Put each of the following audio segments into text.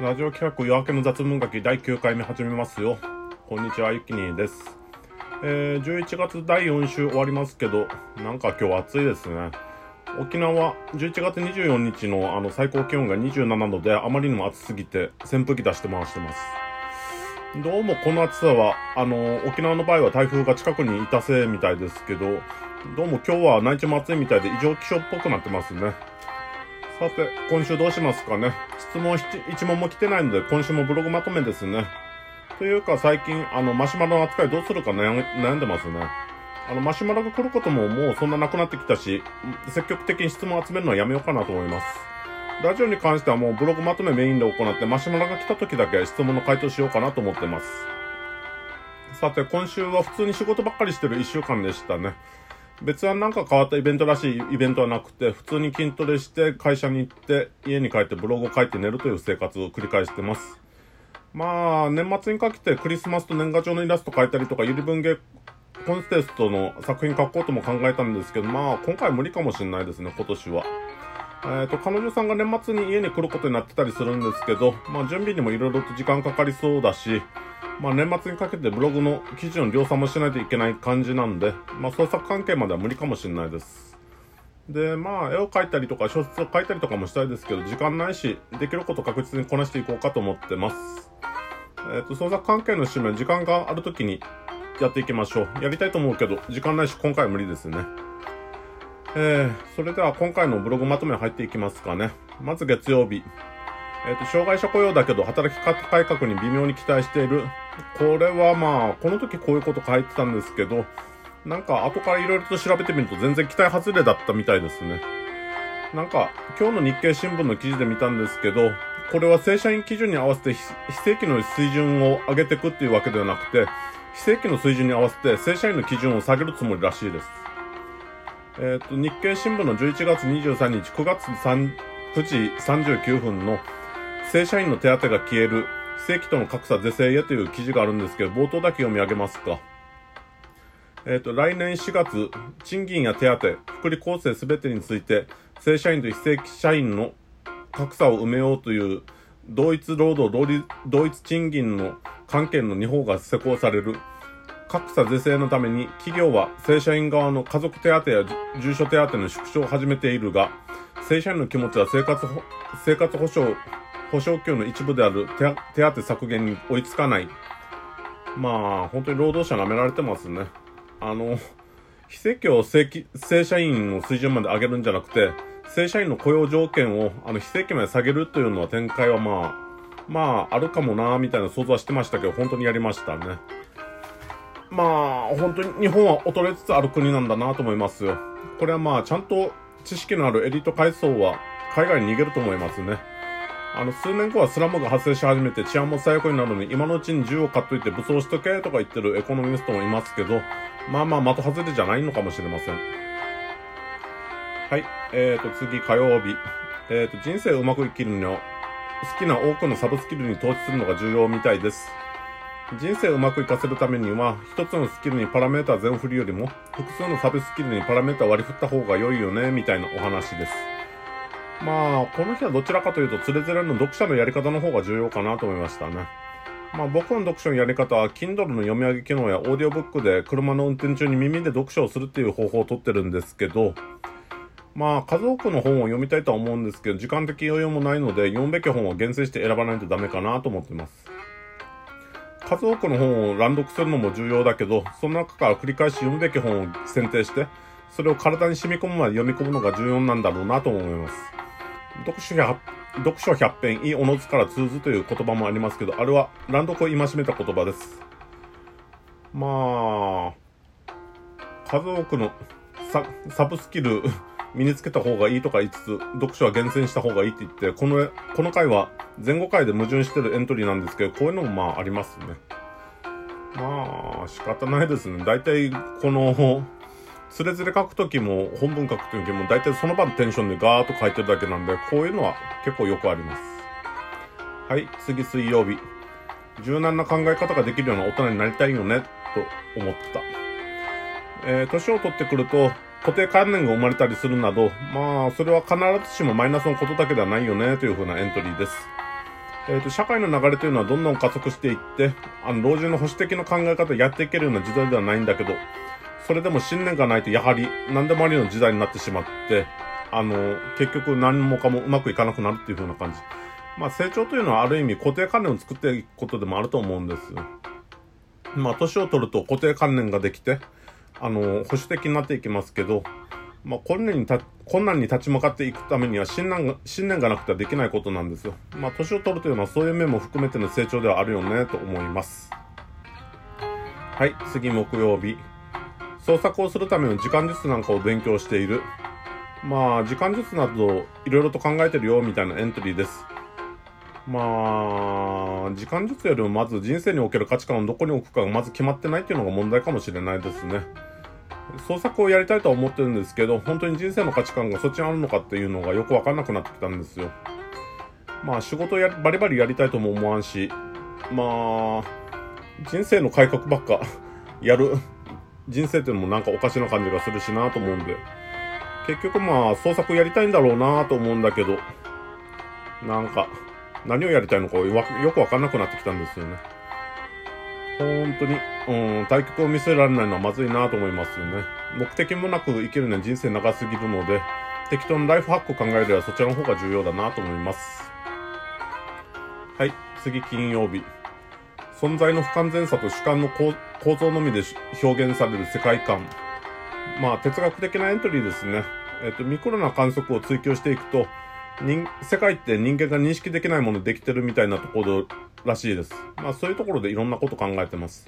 ラジオ企画夜明けの雑文書き第9回目始めますよ。こんにちは、ゆきにです。えー、11月第4週終わりますけど、なんか今日暑いですね。沖縄、11月24日のあの最高気温が27度で、あまりにも暑すぎて、扇風機出して回してます。どうもこの暑さは、あの、沖縄の場合は台風が近くにいたせいみたいですけど、どうも今日は内地も暑いみたいで異常気象っぽくなってますね。さて、今週どうしますかね。質問一問も来てないので、今週もブログまとめですね。というか最近、あの、マシュマロの扱いどうするか悩んでますね。あの、マシュマロが来ることももうそんななくなってきたし、積極的に質問集めるのはやめようかなと思います。ラジオに関してはもうブログまとめメインで行って、マシュマロが来た時だけ質問の回答しようかなと思ってます。さて、今週は普通に仕事ばっかりしてる一週間でしたね。別はなんか変わったイベントらしいイベントはなくて、普通に筋トレして、会社に行って、家に帰ってブログを書いて寝るという生活を繰り返してます。まあ、年末にかけてクリスマスと年賀状のイラスト書いたりとか、ゆり文芸コンテストの作品書こうとも考えたんですけど、まあ、今回無理かもしれないですね、今年は。えっ、ー、と、彼女さんが年末に家に来ることになってたりするんですけど、まあ、準備にも色々と時間かかりそうだし、まあ年末にかけてブログの記事の量産もしないといけない感じなんで、まあ創作関係までは無理かもしれないです。で、まあ絵を描いたりとか小説を書いたりとかもしたいですけど、時間ないし、できること確実にこなしていこうかと思ってます。えっ、ー、と、創作関係の趣味は時間がある時にやっていきましょう。やりたいと思うけど、時間ないし今回は無理ですね。えー、それでは今回のブログまとめに入っていきますかね。まず月曜日。えっ、ー、と、障害者雇用だけど働き方改革に微妙に期待しているこれはまあ、この時こういうこと書いてたんですけど、なんか後から色々と調べてみると全然期待外れだったみたいですね。なんか、今日の日経新聞の記事で見たんですけど、これは正社員基準に合わせて非正規の水準を上げていくっていうわけではなくて、非正規の水準に合わせて正社員の基準を下げるつもりらしいです。えっ、ー、と、日経新聞の11月23日9月3 9時39分の正社員の手当が消える正規との格差是正へという記事があるんですけど、冒頭だけ読み上げますか。えっ、ー、と、来年4月、賃金や手当、福利厚生すべてについて、正社員と非正規社員の格差を埋めようという、同一労働同一賃金の関係の2法が施行される。格差是正のために、企業は正社員側の家族手当や住所手当の縮小を始めているが、正社員の気持ちは生活、生活保障保証給の一部である手当削減に追いつかない。まあ、本当に労働者舐められてますね。あの、非正規を正規正社員の水準まで上げるんじゃなくて、正社員の雇用条件をあの非正規まで下げるというのは展開はまあ、まあ、あるかもなみたいな想像はしてましたけど、本当にやりましたね。まあ、本当に日本は衰えつつある国なんだなと思いますよ。これはまあ、ちゃんと知識のあるエリート階層は海外に逃げると思いますね。あの、数年後はスラムが発生し始めて治安も最悪になるのに、今のうちに銃を買っといて武装しとけとか言ってるエコノミストもいますけど、まあまあ的外れじゃないのかもしれません。はい。えーと、次、火曜日。えーと、人生をうまく生きるには、好きな多くのサブスキルに投資するのが重要みたいです。人生をうまく活かせるためには、一つのスキルにパラメータ全振りよりも、複数のサブスキルにパラメータ割り振った方が良いよね、みたいなお話です。まあ、この日はどちらかというと、つれづれの読者のやり方の方が重要かなと思いましたね。まあ僕の読書のやり方は、Kindle の読み上げ機能やオーディオブックで車の運転中に耳で読書をするっていう方法をとってるんですけど、まあ数多くの本を読みたいとは思うんですけど、時間的余裕もないので、読むべき本を厳選して選ばないとダメかなと思ってます。数多くの本を乱読するのも重要だけど、その中から繰り返し読むべき本を選定して、それを体に染み込むまで読み込むのが重要なんだろうなと思います。読書百、読書百遍、いおのずから通ずという言葉もありますけど、あれは乱読を戒めた言葉です。まあ、数多くのササブスキル身につけた方がいいとか言いつつ、読書は厳選した方がいいって言って、この、この回は前後回で矛盾してるエントリーなんですけど、こういうのもまあありますね。まあ、仕方ないですね。大体、この、つれづれ書くときも、本文書くときも、大体その場のテンションでガーッと書いてるだけなんで、こういうのは結構よくあります。はい、次水曜日。柔軟な考え方ができるような大人になりたいよね、と思ってた。えー、年を取ってくると、固定観念が生まれたりするなど、まあ、それは必ずしもマイナスのことだけではないよね、というふうなエントリーです。えーと、社会の流れというのはどんどん加速していってあの老人の保守的な考え方をやっていけるような時代ではないんだけどそれでも信念がないとやはり何でもありの時代になってしまってあの結局何もかもうまくいかなくなるっていう風な感じまあ成長というのはある意味固定観念を作っていくことでもあると思うんですまあ年を取ると固定観念ができてあの保守的になっていきますけどまあ、困難にた困難に立ち向かっていくためには信念が信念がなくてはできないことなんですよ。まあ、年を取るというのはそういう面も含めての成長ではあるよねと思います。はい、次木曜日。創作をするための時間術なんかを勉強している。まあ、時間術などいろいろと考えてるよみたいなエントリーです。まあ、時間術よりもまず人生における価値観をどこに置くかがまず決まってないっていうのが問題かもしれないですね。創作をやりたいとは思ってるんですけど、本当に人生の価値観がそっちにあるのかっていうのがよくわかんなくなってきたんですよ。まあ仕事やバリバリやりたいとも思わんし、まあ、人生の改革ばっかやる人生っていうのもなんかおかしな感じがするしなと思うんで、結局まあ創作やりたいんだろうなと思うんだけど、なんか何をやりたいのかよくわかんなくなってきたんですよね。本当に、うん、対局を見せられないのはまずいなと思いますよね。目的もなく生きるには人生長すぎるので、適当なライフハックを考えればそちらの方が重要だなと思います。はい、次金曜日。存在の不完全さと主観の構造のみで表現される世界観。まあ、哲学的なエントリーですね。えっ、と、ミクロな観測を追求していくと、人、世界って人間が認識できないものできてるみたいなところらしいです。まあそういうところでいろんなこと考えてます。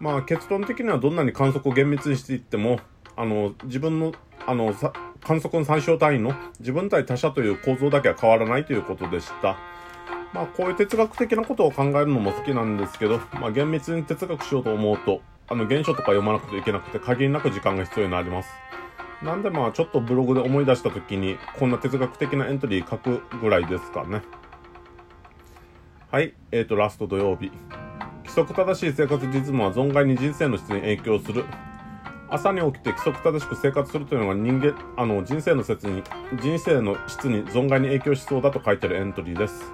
まあ結論的にはどんなに観測を厳密にしていっても、あの、自分の、あの、観測の参照単位の自分対他者という構造だけは変わらないということでした。まあこういう哲学的なことを考えるのも好きなんですけど、まあ厳密に哲学しようと思うと、あの原書とか読まなくてはいけなくて限りなく時間が必要になります。なんでまあちょっとブログで思い出した時にこんな哲学的なエントリー書くぐらいですかね。はい、えーと、ラスト土曜日。規則正しい生活リズムは存外に人生の質に影響する。朝に起きて規則正しく生活するというのが人間、あの、人生の説に、人生の質に存外に影響しそうだと書いてるエントリーです。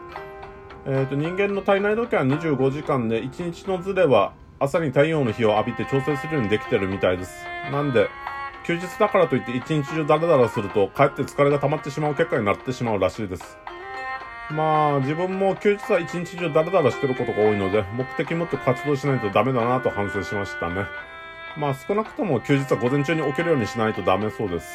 えっ、ー、と、人間の体内時計は25時間で、1日のズレは朝に太陽の日を浴びて調整するようにできてるみたいです。なんで、休日だからといって一日中ダラダラすると、かえって疲れが溜まってしまう結果になってしまうらしいです。まあ、自分も休日は一日中ダラダラしてることが多いので、目的持って活動しないとダメだなと反省しましたね。まあ、少なくとも休日は午前中に起きるようにしないとダメそうです。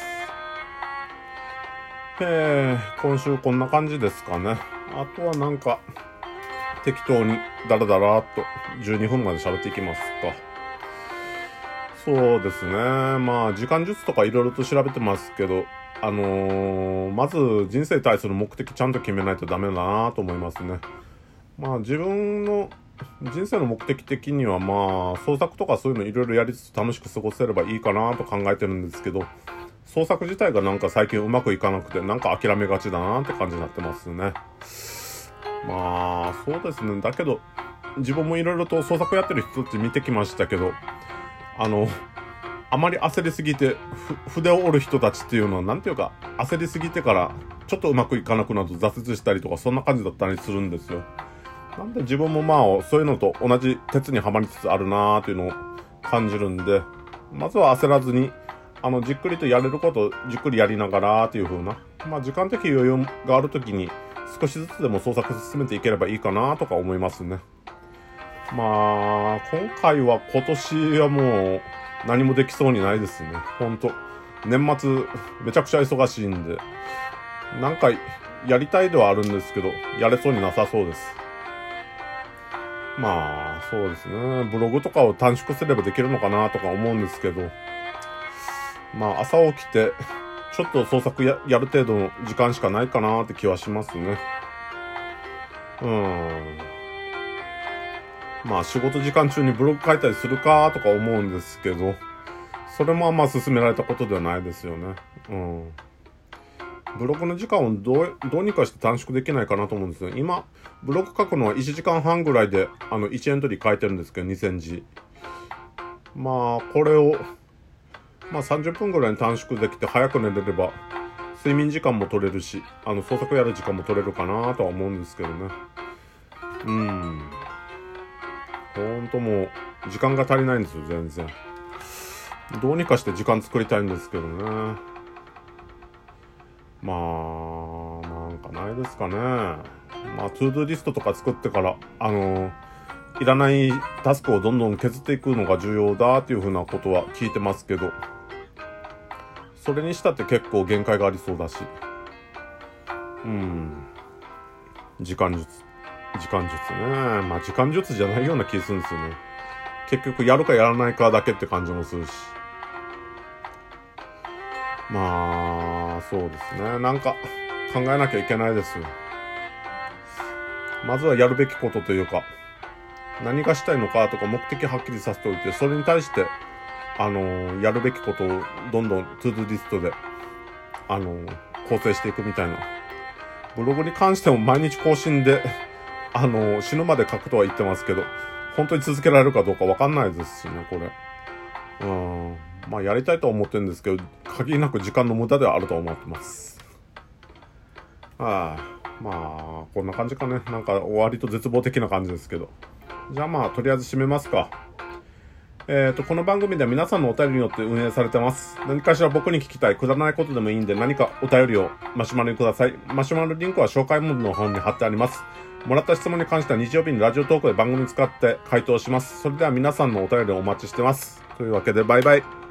えー、今週こんな感じですかね。あとはなんか、適当にダラダラっと12分まで喋っていきますか。そうですね。まあ、時間術とか色々と調べてますけど、あのー、まず人生に対する目的ちゃんと決めないとダメだなと思いますね。まあ自分の人生の目的的にはまあ創作とかそういうのいろいろやりつつ楽しく過ごせればいいかなと考えてるんですけど、創作自体がなんか最近うまくいかなくてなんか諦めがちだなって感じになってますね。まあそうですね。だけど自分もいろいろと創作やってる人たち見てきましたけど、あの、あまり焦りすぎて、筆を折る人たちっていうのは、なんていうか、焦りすぎてから、ちょっとうまくいかなくなると挫折したりとか、そんな感じだったりするんですよ。なんで自分もまあ、そういうのと同じ鉄にはまりつつあるなーっていうのを感じるんで、まずは焦らずに、あの、じっくりとやれることをじっくりやりながらっていう風な、まあ、時間的余裕がある時に、少しずつでも創作進めていければいいかなとか思いますね。まあ、今回は今年はもう、何もできそうにないですね。ほんと。年末、めちゃくちゃ忙しいんで、なんか、やりたいではあるんですけど、やれそうになさそうです。まあ、そうですね。ブログとかを短縮すればできるのかなとか思うんですけど、まあ、朝起きて、ちょっと創作ややる程度の時間しかないかなって気はしますね。うん。まあ仕事時間中にブログ書いたりするかとか思うんですけど、それもあんま進められたことではないですよね。うん。ブログの時間をどう、どうにかして短縮できないかなと思うんですよ。今、ブログ書くのは1時間半ぐらいで、あの、1エントリー書いてるんですけど、2000字。まあ、これを、まあ30分ぐらいに短縮できて早く寝れれば、睡眠時間も取れるし、あの、創作やる時間も取れるかなとは思うんですけどね。うん。ほんともう、時間が足りないんですよ、全然。どうにかして時間作りたいんですけどね。まあ、なんかないですかね。まあ、トゥードゥリストとか作ってから、あの、いらないタスクをどんどん削っていくのが重要だっていうふうなことは聞いてますけど、それにしたって結構限界がありそうだし。うん。時間術。時間術ね。まあ時間術じゃないような気するんですよね。結局やるかやらないかだけって感じもするし。まあ、そうですね。なんか考えなきゃいけないですよ。まずはやるべきことというか、何がしたいのかとか目的はっきりさせておいて、それに対して、あのーやるべきことをどんどんトゥードリストで、あのー構成していくみたいな。ブログに関しても毎日更新で、あの死ぬまで書くとは言ってますけど、本当に続けられるかどうかわかんないですしね、これ。うん。まあ、やりたいとは思ってるんですけど、限りなく時間の無駄ではあると思ってます。はい、まあ、こんな感じかね。なんか、終わりと絶望的な感じですけど。じゃあまあ、とりあえず締めますか。えっ、と、この番組では皆さんのお便りによって運営されてます。何かしら僕に聞きたい、くだらないことでもいいんで、何かお便りをマシュマロにください。マシュマロリンクは紹介文の方に貼ってあります。もらった質問に関しては日曜日にラジオトークで番組使って回答します。それでは皆さんのお便りをお待ちしてます。というわけで、バイバイ。